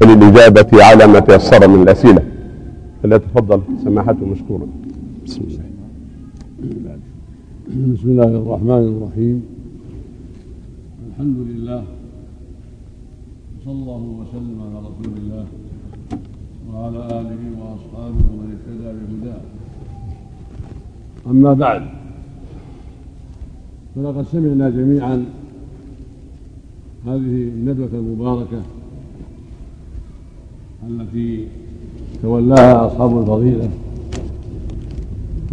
وللإجابة على ما تيسر من الأسئلة. فليتفضل سماحته مشكورا بسم الله. بسم الله الرحمن الرحيم. الحمد لله. وصلى الله وسلم على رسول الله وعلى آله وأصحابه ومن اهتدى بهداه. أما بعد فلقد سمعنا جميعا هذه الندوة المباركة التي تولاها أصحاب الفضيلة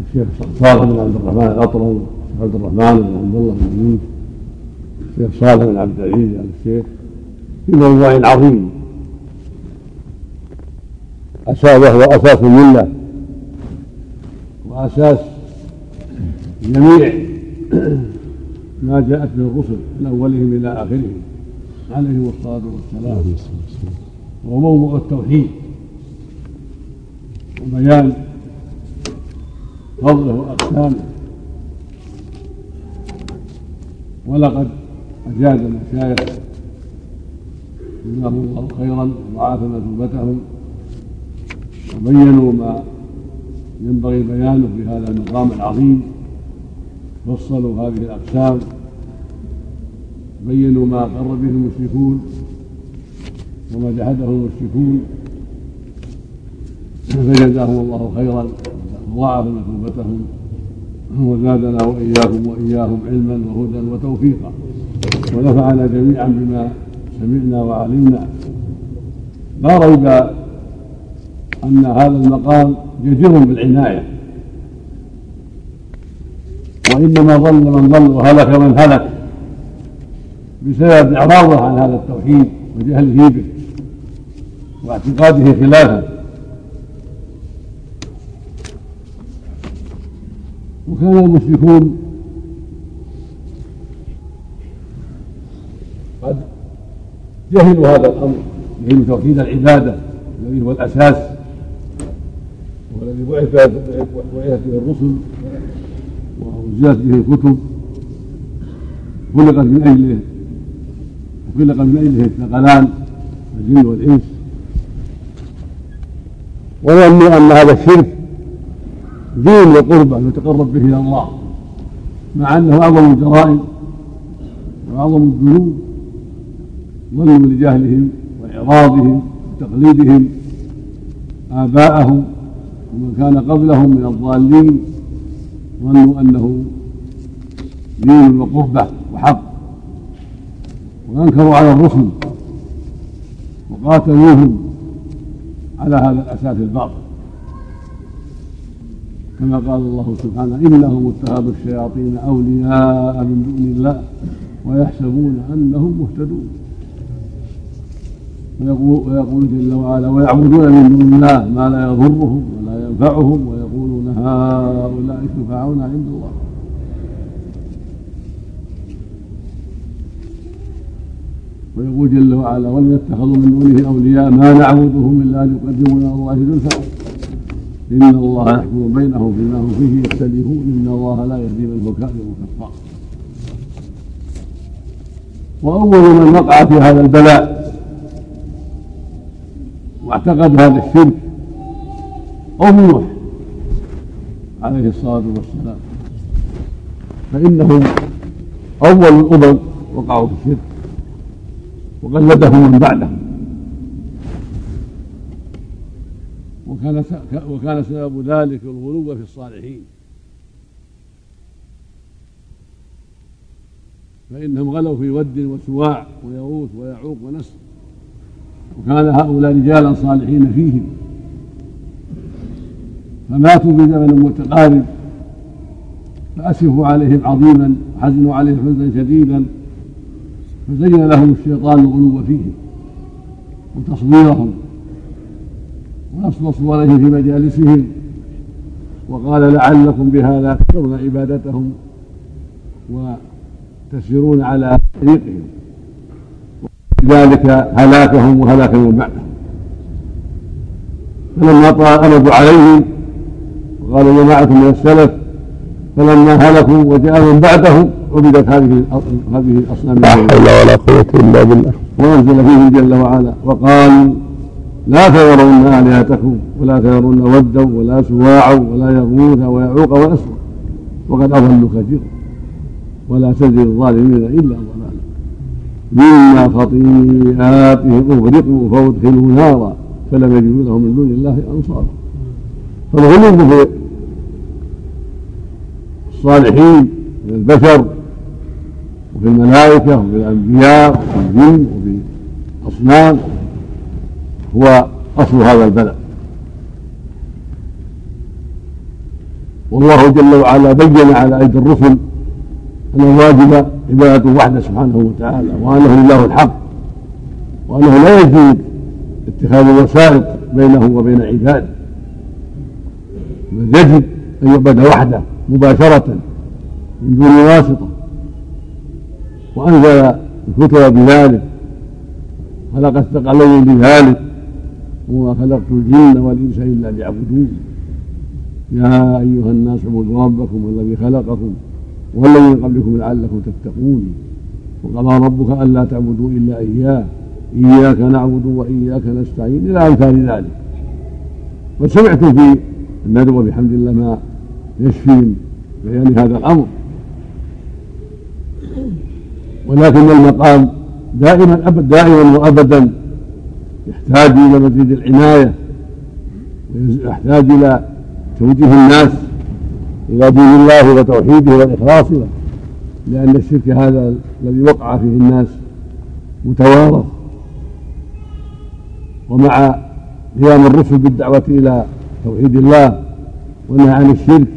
الشيخ صالح بن عبد الرحمن الأطرم الشيخ عبد الرحمن بن عبد الله بن يوسف الشيخ صالح بن عبد العزيز آل الشيخ في موضوع عظيم. أساس وهو أساس الملة وأساس جميع ما جاءت به الرسل من أولهم إلى آخرهم عليهم الصلاة والسلام. وهو موضوع التوحيد وبيان فضله وأقسامه. ولقد أجاد المشايخ جزاهم الله خيرا وضاعف مثوبتهم وبينوا ما ينبغي بيانه في هذا المقام العظيم. فصلوا هذه الأقسام بينوا ما قر به المشركون وما جحده المشركون فجزاهم الله خيرا وضاعف مثوبتهم وزادنا واياكم وإياهم علما وهدى وتوفيقا ونفعنا جميعا بما سمعنا وعلمنا. لا ريب أن هذا المقام جدير بالعناية. وإنما ضل من ضل وهلك من هلك بسبب إعراضه عن هذا التوحيد وجهله به. واعتقاده خلافه وكان المشركون قد جهلوا هذا الأمر جهلوا توحيد العبادة الذي هو الأساس والذي بعث بعثت به الرسل وأنزلت به الكتب. خلقت من أجله خلق من أجله الثقلان الجن والإنس. وظنوا أن هذا الشرك دين وقربة يتقرب به إلى الله مع أنه أعظم الجرائم وأعظم الذنوب ظنوا لجهلهم وإعراضهم وتقليدهم آباءهم ومن كان قبلهم من الضالين ظنوا أنه دين وقربة وحق وأنكروا على الرسل وقاتلوهم على هذا الأساس الباطل. كما قال الله سبحانه إنهم اتخذوا الشياطين أولياء من دون الله ويحسبون أنهم مهتدون. ويقول جل وعلا ويعبدون من دون الله ما لا يضرهم ولا ينفعهم ويقولون هؤلاء شفعاؤنا عند الله. ويقول جل وعلا ولن يتخذوا من دونه أولياء ما نعبدهم إلا ليقدمونا الله زلفى إن الله يحكم بينهم فيما هم فيه يختلفون إن الله لا يهدي من هو كاذب كفار وأول من وقع في هذا البلاء واعتقد هذا الشرك قوم نوح عليه الصلاة والسلام. فإنهم أول الأمم وقعوا في الشرك. وقلدهم من بعدهم وكان وكان سبب ذلك الغلو في الصالحين. فإنهم غلوا في ود وسواع ويغوث ويعوق ونسر وكان هؤلاء رجالا صالحين فيهم. فماتوا في زمن متقارب. فأسفوا عليهم عظيما وحزنوا عليهم حزنا شديدا. فزين لهم الشيطان الغلو فيهم وتصويرهم ونصنصوا عليه في مجالسهم وقال لعلكم بهذا تكثرون عبادتهم وتسيرون على طريقهم. ذلك هلاكهم وهلاك من بعدهم. فلما طال عليهم وقالوا جماعة من السلف. فلما هلكوا وجاء من بعدهم عبدت هذه هذه الأصنام لا حول ولا قوة إلا بالله. وأنزل فيهم جل وعلا وقالوا لا تذرن آلهتكم ولا تذرن ودا ولا سواعا ولا يغوث ويعوق ويسرا وقد أضلوا كثيرا ولا تزد الظالمين إلا ضلالا. مما خطيئاتهم أغرقوا فأدخلوا نارا فلم يجدوا لهم من دون الله أنصارا. فالغلو في الصالحين من البشر وفي الملائكة وفي الأنبياء وفي الجن وفي الأصنام هو أصل هذا البلاء والله جل وعلا بين على أيدي الرسل أن الواجب عبادة وحده سبحانه وتعالى وأنه الله الحق وأنه لا يجوز اتخاذ الوسائط بينه وبين عباده. بل يجب أن يعبد وحده مباشرة من دون واسطة. وأنزل الكتب بذلك. خلق الثقلين بذلك. وما خلقت الجن والإنس إلا ليعبدون. يا أيها الناس اعبدوا ربكم الذي خلقكم والذين قبلكم لعلكم تتقون. وقضى ربك ألا تعبدوا إلا إياه. إياك نعبد وإياك نستعين. إلى أمثال ذلك. وسمعت في الندوة بحمد الله ما يشفي بيان هذا الأمر. ولكن المقام دائما دائما وأبدا يحتاج إلى مزيد العناية ويحتاج إلى توجيه الناس إلى دين الله وتوحيده والإخلاص له لأن الشرك هذا الذي وقع فيه الناس متوارث. ومع قيام الرسل بالدعوة إلى توحيد الله والنهي عن الشرك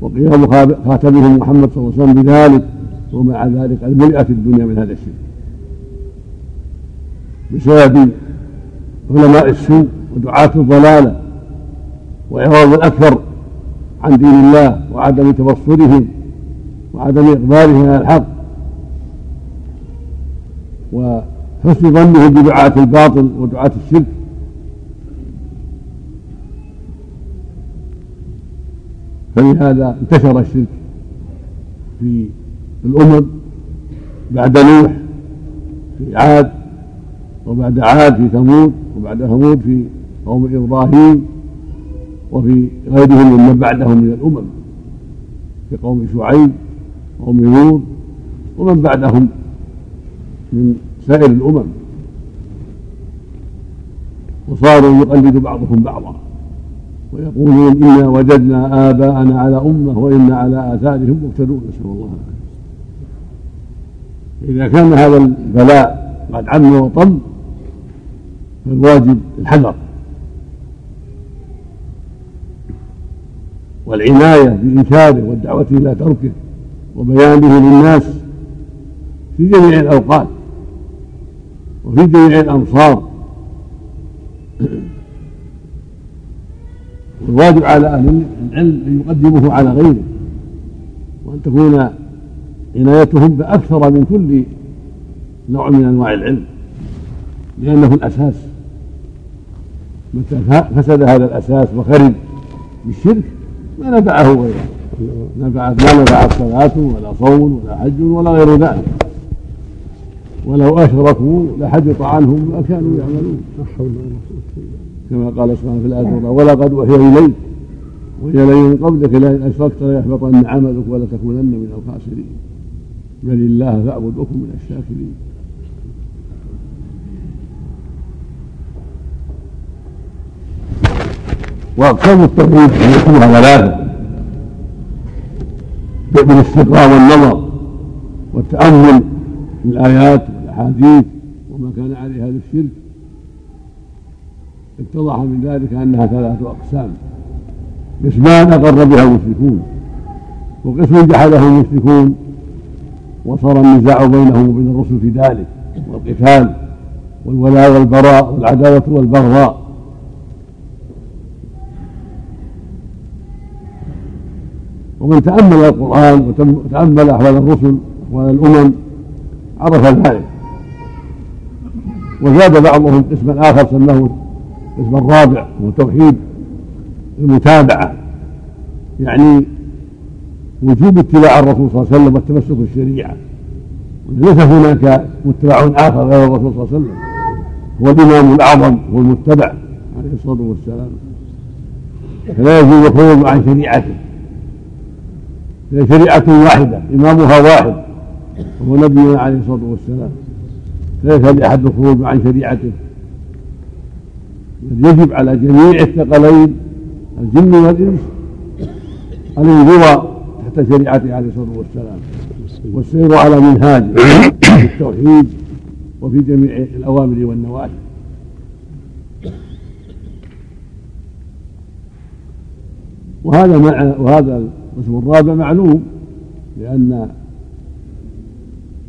وقيام خاتمهم محمد صلى الله عليه وسلم بذلك ومع ذلك الملئة الدنيا من هذا الشرك بسبب علماء السوء ودعاة الضلالة وإعراض الأكثر عن دين الله وعدم تبصرهم وعدم إقبالهم على الحق وحسن ظنهم بدعاة الباطل ودعاة الشرك. فلهذا انتشر الشرك في الأمم بعد نوح في عاد وبعد عاد في ثمود وبعد ثمود في قوم إبراهيم وفي غيرهم ممن بعدهم من الأمم في قوم شعيب قوم نور ومن بعدهم من سائر الأمم. وصاروا يقلد بعضهم بعضا ويقولون إنا وجدنا آباءنا على أمة وإنا على آثارهم مقتدون نسأل الله العافية. إذا كان هذا البلاء قد عم وطم فالواجب الحذر. والعناية بإنكاره والدعوة إلى تركه وبيانه للناس في جميع الأوقات وفي جميع الأمصار والواجب على أهل العلم أن يقدموه على غيره وأن تكون عنايتهم بأكثر من كل نوع من أنواع العلم لأنه الأساس. متى فسد هذا الأساس وخرب بالشرك ما نفعه غيره. نفعت ما نفعت صلاة ولا صوم ولا حج ولا غير ذلك. ولو أشركوا لحبط عنهم ما كانوا يعملون. كما قال سبحانه في الآية ولقد أوحي إليك وإلى الذين من قبلك لئن أشركت ليحبطن عملك ولتكونن من الخاسرين. بل الله فاعبد وكن من الشاكرين. وأقسام التوحيد يكونها ثلاثة بالاستقراء والنظر والتأمل في الآيات والأحاديث وما كان عليه هذا الشرك. اتضح من ذلك أنها ثلاثة أقسام. قسمان أقر بها المشركون وقسم جحده المشركون وصار النزاع بينهم وبين الرسل في ذلك والقتال والولاء والبراء والعداوة والبغضاء. ومن تأمل القرآن وتأمل أحوال الرسل أحوال الأمم عرف ذلك. وزاد بعضهم قسما آخر سماه القسم الرابع هو توحيد المتابعة. يعني وجوب اتباع الرسول صلى الله عليه وسلم والتمسك بالشريعة. ليس هناك متبع آخر غير الرسول صلى الله عليه وسلم. هو الإمام الأعظم هو المتبع عليه الصلاة والسلام. فلا يجوز الخروج عن شريعته. هي شريعة واحدة إمامها واحد وهو نبينا عليه الصلاة والسلام. ليس لأحد الخروج عن شريعته. بل يجب على جميع الثقلين الجن والإنس أن ينظر تحت شريعته عليه الصلاة والسلام. والسير على منهاجه في التوحيد وفي جميع الأوامر والنواهي. وهذا مع وهذا القسم الرابع معلوم لأن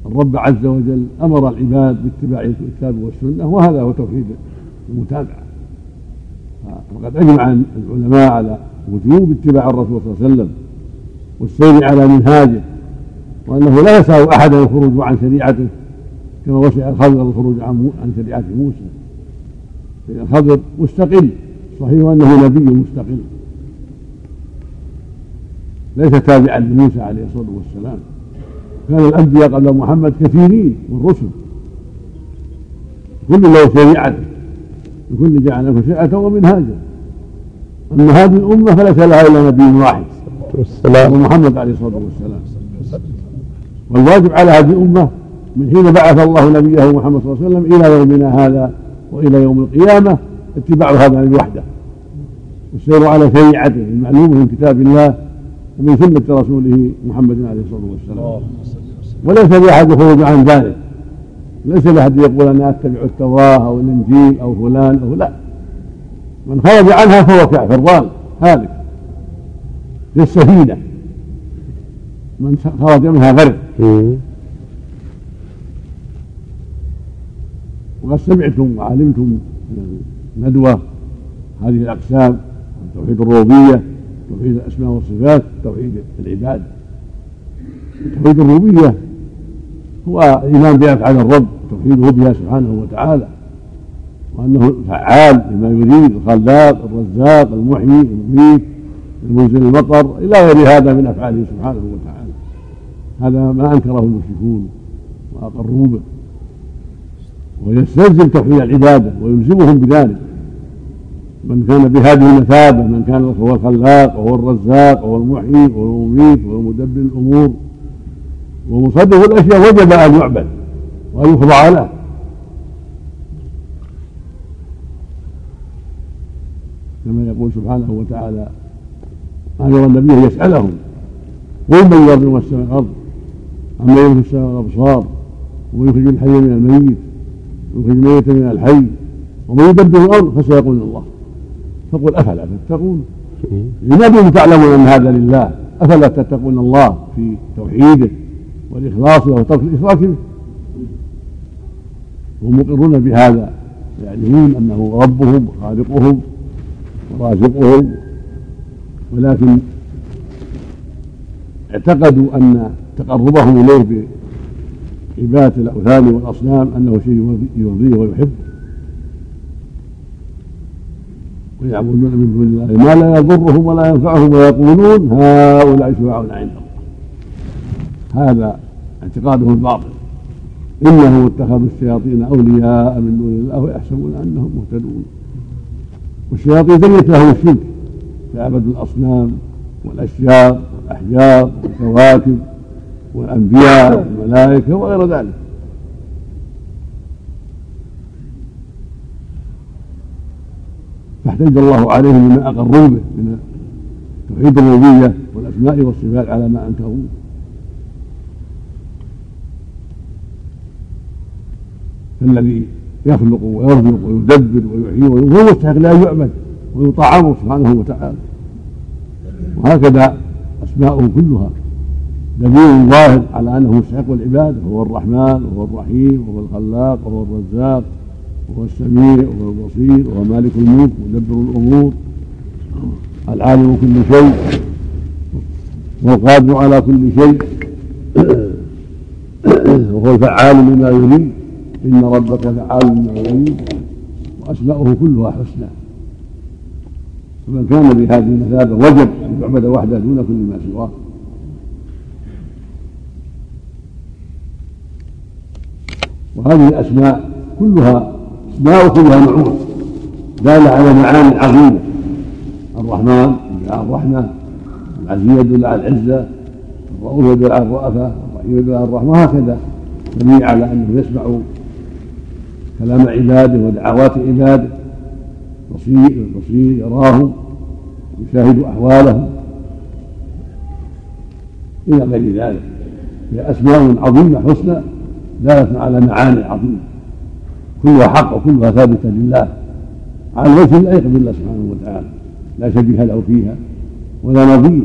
الرب عز وجل أمر العباد باتباع الكتاب والسنة وهذا هو توحيد المتابعة. وقد أجمع العلماء على وجوب اتباع الرسول صلى الله عليه وسلم. والسير على منهاجه وأنه لا يسع أحدا الخروج عن شريعته كما وسع الخضر الخروج عن عن شريعة موسى. لأن الخضر مستقل صحيح أنه نبي مستقل. ليس تابعا لموسى عليه الصلاة والسلام. كان الأنبياء قبل محمد كثيرين والرسل كل له شريعته لكل جعل له شريعة ومنهاجا أما هذه الأمة فليس لها إلا نبي واحد. والسلام. محمد عليه الصلاة والسلام. والواجب على هذه الأمة من حين بعث الله نبيه محمد صلى الله عليه وسلم إلى يومنا هذا وإلى يوم القيامة اتباع هذا النبي وحده. والسير على شريعته المعلومة من كتاب الله ومن سنة رسوله محمد عليه الصلاة والسلام. وليس لأحد الخروج عن ذلك. ليس لأحد يقول أنا أتبع التوراة أو الإنجيل أو فلان أو لا. من خرج عنها فهو كافر. ضال هالك. في السفينة من خرج منها غرق. وقد سمعتم وعلمتم ندوة هذه الأقسام توحيد الربوبية توحيد الأسماء والصفات توحيد العباد. توحيد الربوبية هو الإيمان بأفعال الرب توحيده بها سبحانه وتعالى وأنه فعال لما يريد الخلاق الرزاق المحيي المميت. المنزل المطر إلى غير هذا من أفعاله سبحانه وتعالى. هذا ما أنكره المشركون وأقروا به. ويستلزم توحيد العبادة ويلزمهم بذلك. من كان بهذه المثابة من كان هو الخلاق وهو الرزاق وهو المحيي وهو المميت وهو مدبر الأمور. ومصدق الأشياء وجب أن يعبد وأن يخضع له كما يقول سبحانه وتعالى أمر النبي يسألهم. قل من يرضي السماء والأرض؟ أما يملك السماء والأبصار؟ ومن يخرج الحي من الميت؟ ويخرج الميت من الحي؟ ومن يدبر الأرض فسيقول الله. فقل أفلا تتقون؟ لماذا تعلمون أن هذا لله؟ أفلا تتقون الله في توحيده والإخلاص وترك الإشراك به؟ هم مقرون بهذا يعلمون أنه ربهم وخالقهم ورازقهم ولكن اعتقدوا أن تقربهم إليه بعبادة الأوثان والأصنام أنه شيء يرضيه ويحبه. ويعبدون من دون الله ما لا يضرهم ولا ينفعهم ويقولون هؤلاء شفعاؤنا عند الله هذا اعتقادهم الباطل. إنهم اتخذوا الشياطين أولياء من دون الله ويحسبون أنهم مهتدون. والشياطين زينت لهم الشرك. فعبدوا الأصنام والاشجار والأحجار والكواكب والأنبياء والملائكة وغير ذلك. فاحتج الله عليهم بما أقروا به من توحيد الربوبية والأسماء والصفات على ما انكروه فالذي يخلق ويرزق ويدبر ويحيي وهو مستحق لا يعبد ويطاع سبحانه وتعالى. وهكذا اسماؤه كلها. دليل ظاهر على أنه مستحق العباده هو الرحمن وهو الرحيم وهو الخلاق وهو الرزاق وهو السميع وهو البصير وهو مالك الملك مدبر الأمور العالم كل شيء والقادر على كل شيء. وهو الفعال لما يريد. إن ربك فعال لما يريد. وأسماؤه كلها حسنى. فمن كان بهذه المثابة وجب أن يعبد وحده دون كل ما سواه. وهذه الأسماء كلها الأسماء كلها نعوت دالة على معاني عظيمة. الرحمن يدل على الرحمة العزيز يدل على العزة الرؤوف يدل على الرأفة الرحيم يدل على الرحمة هكذا مبني على أنه يسمع كلام عباده ودعوات عباده. بصير بصير يراهم يشاهد أحوالهم إلى غير ذلك هي أسماء عظيمة حسنى دالت على معاني عظيمة. كلها حق وكلها ثابتة لله. على الوجه اللائق بالله سبحانه وتعالى. لا شبيه له فيها ولا نظير.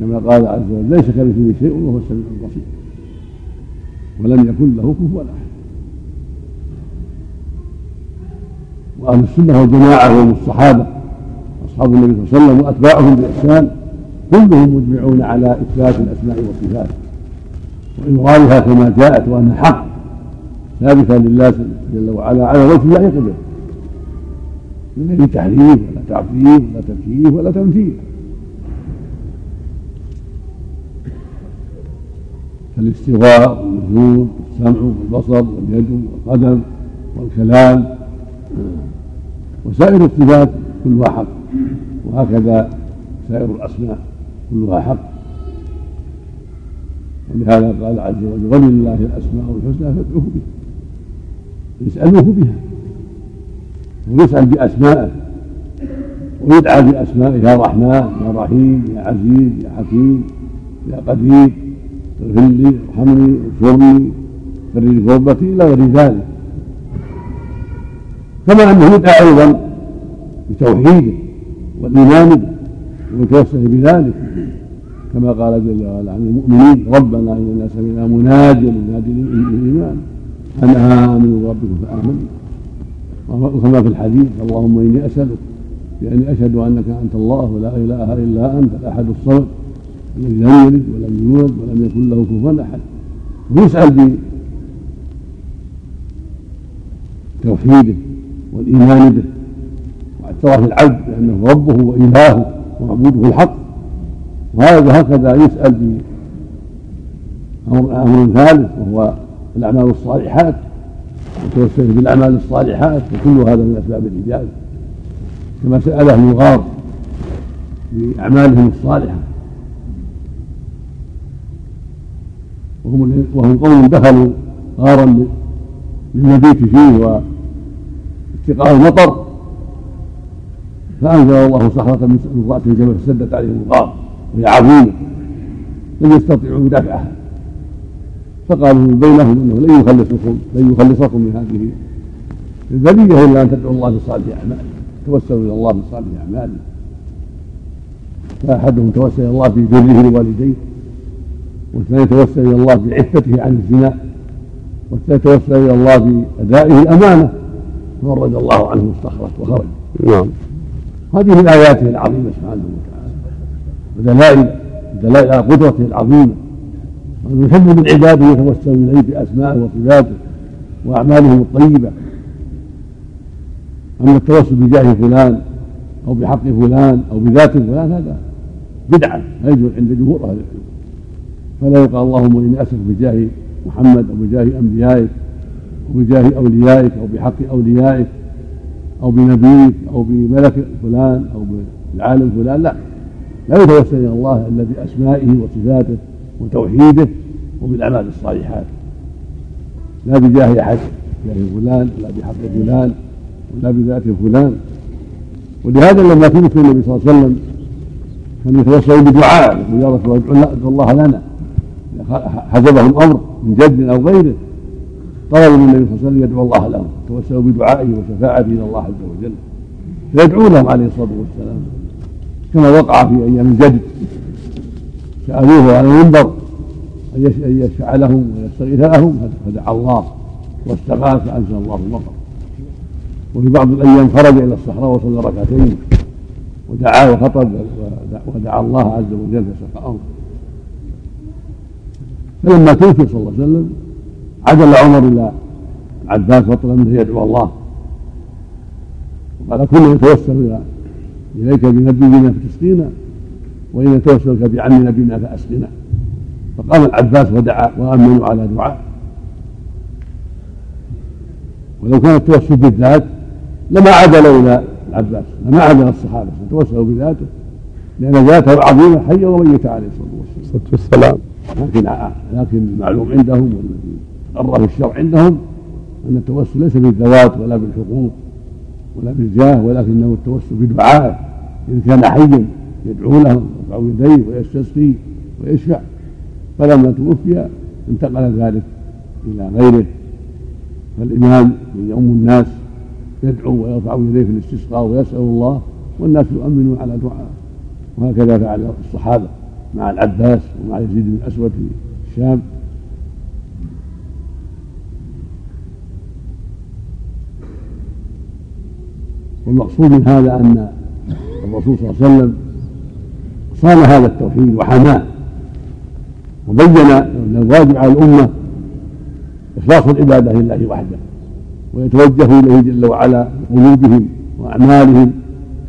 كما قال عز وجل ليس كمثله شيء وهو السميع البصير. ولم يكن له كفوا أحد. وأهل السنة والجماعة هم الصحابة اصحاب النبي صلى الله عليه وسلم وأتباعهم بإحسان كلهم مجمعون على إثبات الأسماء والصفات. واظهارها كما جاءت وأنها حق ثابتة لله جل وعلا على وجه لا يقبل من غير تحريف ولا تعطيل ولا تكييف ولا تمثيل. كالاستواء والنزول والسمع والبصر واليد والقدم والكلام وسائر الصفات كلها حق. وهكذا سائر الاسماء كلها حق. ولهذا قال عز وجل ولله الأسماء الحسنى فادعوه بها. يسألوه بها. ويسال بأسمائه. ويدعى بأسمائه يا رحمن يا رحيم يا عزيز يا حكيم يا قدير اغفر لي ارحمني اغفرني فرج كربتي إلى غير ذلك. كما انه يدعى أيضا بتوحيده والايمان به ويتوسل بذلك كما قال جل وعلا عن المؤمنين ربنا اننا سمعنا مناديا ينادي للايمان أن آمنوا بربكم فآمنوا. وكما في الحديث اللهم إني أسألك باني أشهد أنك أنت الله لا إله إلا أنت الأحد الصمد الذي لم يلد ولم يولد ولم يكن له كفوا أحد. ويسأل بتوحيده. والإيمان به واعتراف العبد بأنه ربه وإلهه ومعبوده الحق. وهذا هكذا يسأل بأمر أمر ثالث وهو الأعمال الصالحات وتوسل بالأعمال الصالحات وكل هذا من أسباب الاجابه كما سال أهل الغار باعمالهم الصالحة. وهم وهم قوم دخلوا غارا للمبيت فيه واتقاء المطر. فأنزل الله صخره من راس الجبل فسدت عليهم الغار وهي عظيمة. لم يستطيعوا دفعها. فقالوا بينهم إنه لن يخلصكم لن يخلصكم من هذه البليه إلا أن تدعوا الله بصالح أعمالكم. توسلوا إلى الله بصالح اعمالهم فأحدهم توسل إلى الله ببره لوالديه والثاني توسل إلى الله بعفته عن الزنا والثالث توسل إلى الله بادائه الأمانة. فرد الله عنه الصخره وخرج. نعم. هذه من آياته العظيمة سبحانه وتعالى. ودلائل دلائل على قدرته العظيمة. وانه يحب من عباده يتوسل إليه بأسمائه وصفاته واعمالهم الطيبة. أما التوسل بجاه فلان أو بحق فلان أو بذات فلان هذا بدعة لا يجوز عند جمهور أهل العلم. فلا يقال اللهم إني أسألك بجاه محمد أو بجاه أنبيائك أو بجاه أوليائك أو بحق أوليائك أو بنبيك أو بملك فلان أو بالعالم فلان لا. لا يتوسل إلى الله الا باسمائه وصفاته وتوحيده وبالأعمال الصالحات. لا بجاه أحد بجاه فلان ولا بحق فلان ولا بذات فلان. ولهذا لما توفي النبي صلى الله عليه وسلم كان يتوسل بدعاء يا رسول الله ادعو الله لنا. حسبهم أمر من جد أو غيره. طلبوا من النبي صلى الله عليه وسلم يدعو الله لهم توسلوا بدعائه وشفاعته إلى الله عز وجل. فيدعو لهم عليه الصلاة والسلام. كما وقع في أيام الجد سألوه على المنبر أن يشفع لهم ويستغيث لهم فدعا الله واستغاث فأنزل الله المطر. وفي بعض الأيام خرج إلى الصحراء وصلى ركعتين. ودعا وخطب ودعا الله عز وجل فسقى امره فلما توفي صلى الله عليه وسلم عدل عمر إلى العباس وطلب منه يدعو الله. وقال كنا نتوسل إليك بنبينا فتسقينا وإن نتوسلك بعم نبينا فاسقنا فقام العباس ودعا وآمنوا على دعاء. ولو كان التوسل بالذات لما عدلوا إلى العباس لما عدل الصحابة توسلوا بذاته لأن ذاته العظيمه حيه وميته عليه الصلاة والسلام. لكن لكن المعلوم عندهم والذي قرر الشرع عندهم ان التوسل ليس بالذوات ولا بالحقوق ولا بالجاه ولكنه التوسل بدعائه اذا كان حيا يدعو له يرفع يديه ويستسقي ويشفع فلما توفي انتقل ذلك إلى غيره. فالإمام يؤم الناس يدعو ويرفع يديه في الاستسقاء ويسأل الله والناس يؤمنون على دعائه وهكذا فعل الصحابة مع العباس ومع يزيد بن الاسود في الشام. والمقصود من هذا أن الرسول صلى الله عليه وسلم صان هذا التوحيد وحماه وبين ان الواجب على الأمة إخلاص العبادة لله وحده ويتوجه إليه جل وعلا بقلوبهم وأعمالهم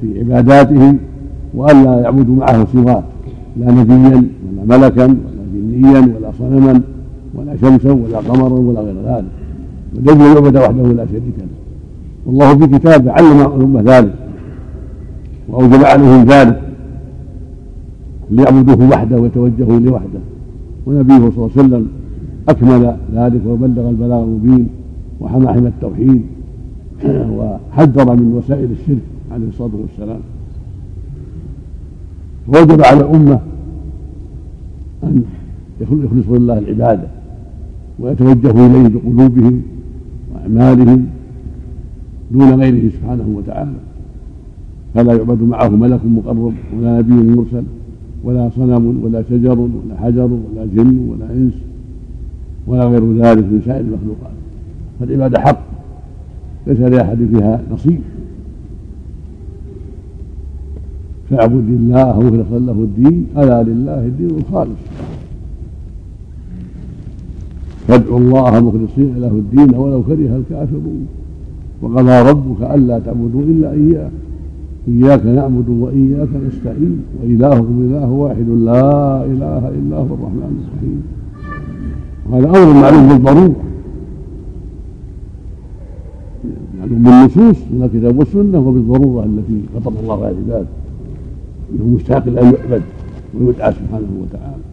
في عباداتهم والا يعبدوا معه سواه لا نبيا ولا ملكا ولا جنيا ولا صنما ولا شمسا ولا قمرا ولا غير ذلك. بل يعبد وحده لا شريك له. والله في كتابه علم الامه ذلك وأوجب عليهم ذلك ليعبدوه وحده ويتوجهوا إليه وحده. ونبيه صلى الله عليه وسلم أكمل ذلك وبلغ البلاغ المبين وحمى حمى التوحيد وحذر من وسائل الشرك عليه الصلاة والسلام. وجب على الامه أن يخلصوا لله العبادة ويتوجهوا إليه بقلوبهم وأعمالهم دون غيره سبحانه وتعالى. فلا يعبد معه ملك مقرب ولا نبي مرسل ولا صنم ولا شجر ولا حجر ولا جن ولا إنس ولا غير ذلك من سائر المخلوقات. فالعبادة حق ليس لأحد فيها نصيب. فاعبد الله مخلصا له الدين ألا لله الدين الخالص. فادعوا الله مخلصين له الدين ولو كره الكافرون. وقضى ربك ألا تعبدوا إلا إياه. إياك نعبد وإياك نستعين. وإلهكم إله واحد. لا إله إلا هو الرحمن الرحيم. وهذا أمر معلوم بالضرورة. معلوم بالنصوص. من الكتاب والسنة وبالضرورة التي فطر الله على العباد. أنه مستحق أن يعبد ويدعى سبحانه وتعالى.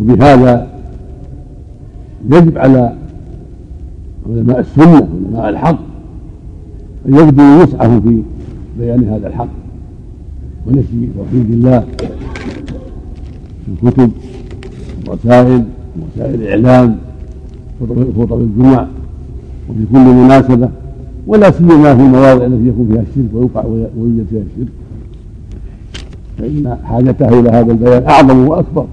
وبهذا يجب على علماء السنة علماء الحق أن يبذلوا وسعهم في بيان هذا الحق ونشر توحيد الله في الكتب والرسائل وسائل الإعلام خطب الجمع وفي كل مناسبة ولا سيما في المواضع التي يكون فيها الشرك ويوقع ويوجد فيها الشرك. فإن حاجته إلى هذا البيان أعظم وأكبر.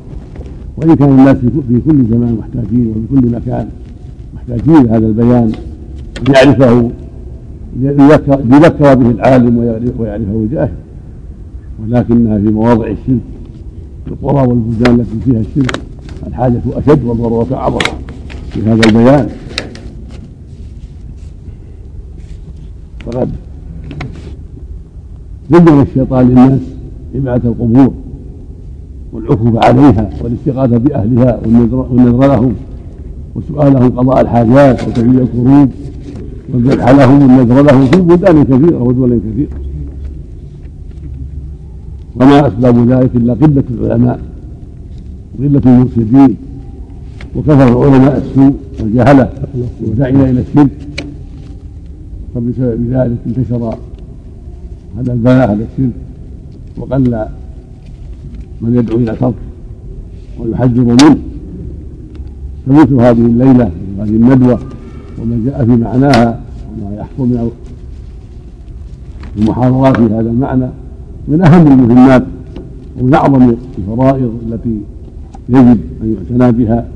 وإن كان الناس في كل زمان محتاجين وفي كل مكان محتاجين هذا البيان ليعرفه ليذكر به العالم ويعرفه الجاهل ولكنها في مواضع الشرك في القرى والبلدان التي فيها الشرك الحاجة أشد والضرورة أعظم في هذا البيان. فقد زين الشيطان للناس عبادة القبور. والعكوف عليها والاستغاثة بأهلها والنذر لهم وسؤالهم قضاء الحاجات وتفريج الكروب والذبح لهم والنذر لهم في بلدان كثيره ودول كثيره وما أسباب ذلك إلا قلة العلماء وقلة المرشدين وكثر علماء السوء والجهلة وداعين إلى الشرك. فبسبب ذلك انتشر هذا البلاء هذا الشرك وقل من يدعو إلى ترك ويحذر منه. فمثل هذه الليلة هذه الندوة وما جاء في معناها وما يحصل من المحاضرات في هذا المعنى من أهم المهمات ومن أعظم الفرائض التي يجب أن يعتنى بها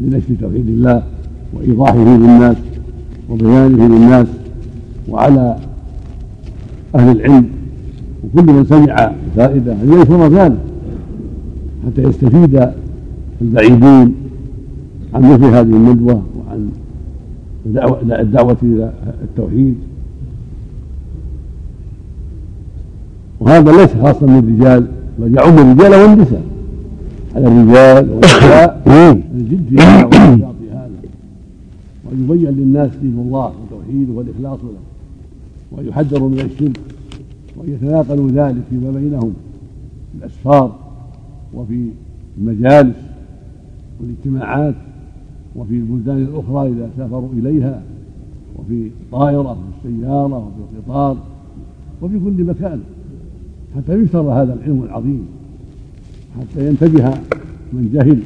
لنشر توحيد الله وإيضاحه للناس وبيانه للناس وعلى أهل العلم. وكل من سمع فائدة أن ينشر ذلك حتى يستفيد البعيدون عن مثل هذه الندوة وعن الدعوة إلى التوحيد. وهذا ليس خاصا بالرجال بل يعم الرجال والنساء على الرجال والنساء الجد في هذا في هذا. ويبين للناس دين الله وتوحيده والإخلاص له. ويحذر من الشرك. ويتناقلوا ذلك فيما بينهم. الأسفار. وفي المجالس والاجتماعات وفي البلدان الأخرى إذا سافروا إليها وفي الطائرة وفي السيارة وفي القطار وفي كل مكان. حتى يشتر هذا العلم العظيم حتى ينتبه من جهل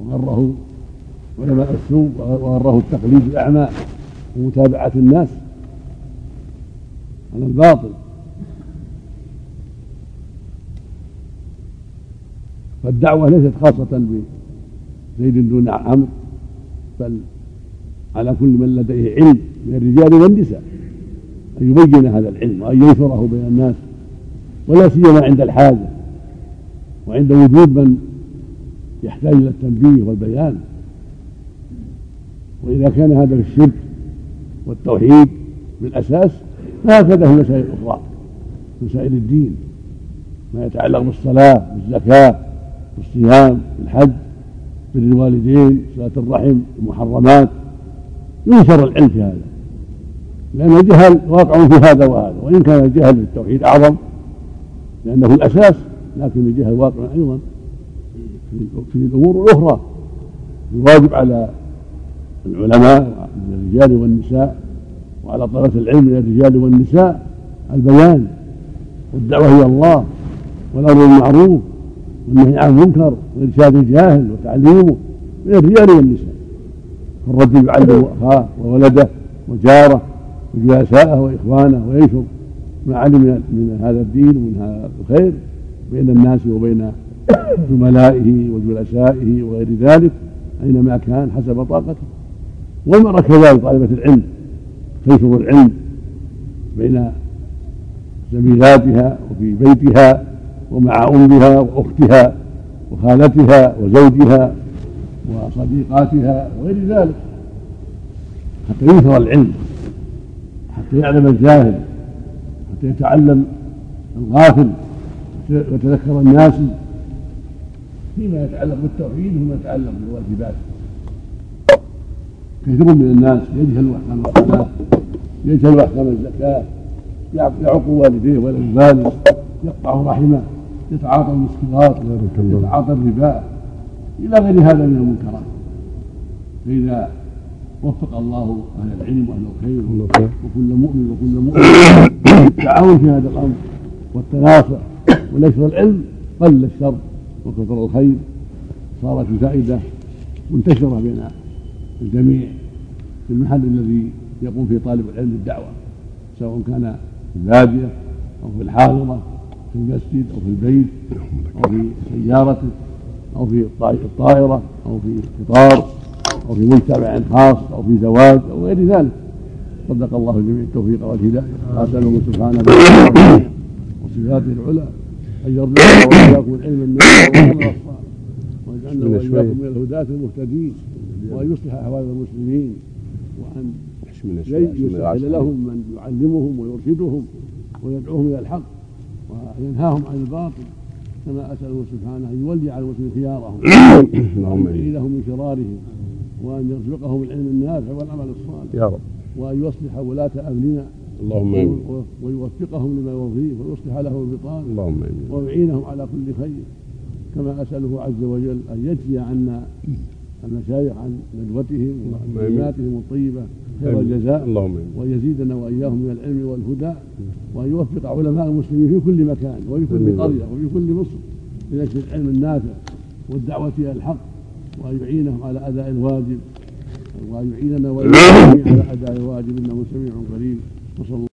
وغره علماء السوء وغره التقليد الأعمى ومتابعة الناس على الباطل. فالدعوة ليست خاصة بزيد دون عمرو بل على كل من لديه علم من الرجال والنساء أن يبين هذا العلم وأن ينشره بين الناس ولا سيما عند الحاجة وعند وجود من يحتاج إلى التنبيه والبيان. وإذا كان هذا في الشرك والتوحيد بالأساس فهكذا في المسائل الأخرى مسائل الدين ما يتعلق بالصلاة بالزكاة بالصيام بالحج بر الوالدين صلاة الرحم المحرمات. ينشر العلم في هذا؟ لأن الجهل واقع في هذا وهذا وإن كان الجهل في التوحيد أعظم لأنه الأساس لكن الجهل واقع أيضا في الأمور الأخرى. الواجب على العلماء من الرجال والنساء وعلى طلبة العلم من الرجال والنساء البيان والدعوة إلى الله والأمر بالمعروف والنهي عن المنكر وإرشاد الجاهل وتعليمه من الرجال والنساء. الرجل يعلم أخاه وولده وجاره وجلساءه وإخوانه وينشر ما علم من هذا الدين ومن هذا الخير بين الناس وبين زملائه وجلسائه وغير ذلك أينما كان حسب طاقته. والمرأة كذلك طالبة العلم تنشر العلم بين زميلاتها وفي بيتها ومع أمها وأختها وخالتها وزوجها وصديقاتها وغير ذلك. حتى ينشر العلم حتى يعلم الجاهل حتى يتعلم الغافل ويتذكر الناس فيما يتعلق بالتوحيد وما يتعلق بالواجبات. كثير من الناس يجهل احكام الصلاة يجهل احكام الزكاة يعق والديه ولا يبالي يقطع رحمه. يتعاطى المسكرات يتعاطى الربا إلى غير هذا من المنكرات. فإذا وفق الله أهل العلم وأهل الخير وكل مؤمن وكل مؤمن التعاون في هذا الأمر والتناصح ونشر العلم قل الشر وكثر الخير. صارت الفائده منتشرة بين الجميع في المحل الذي يقوم فيه طالب العلم بالدعوة سواء كان في الباديه أو في الحاضرة. في المسجد أو في البيت أو في سيارته أو في الطائرة أو في قطار أو في مجتمع خاص أو في زواج أو غير ذلك. صدق الله الجميع التوفيق والهداية. اساله سبحانه وصفاته العلى. ان يرزقنا وإياكم العلم النافع والعمل الصالح واجعلنا وإياكم من الهداة المهتدين وان يصلح أحوال المسلمين وأن يسهل لهم من يعلمهم ويرشدهم ويدعوهم إلى الحق. وينهاهم عن الباطل كما اساله سبحانه أن يولي على المسلمين خيارهم وان لهم من شرارهم وأن يرزقهم العلم النافع والعمل الصالح يا رب. وأن يصلح ولاة أمرنا اللهم آمين. ويوفقهم لما يرضيه ويصلح لهم البطانه اللهم آمين. ويعينهم على كل خير كما أسأله عز وجل أن يجزي عنا المشايخ عن ندوتهم وكلماتهم الطيبة خير الجزاء. اللهم ويزيدنا وإياهم من العلم والهدى وان يوفق علماء المسلمين في كل مكان وفي كل قرية وفي كل مصر لنشر العلم النافع والدعوة إلى الحق وان يعينهم على أداء الواجب وان يعيننا واياهم على أداء الواجب إنه سميع قريب. وصلى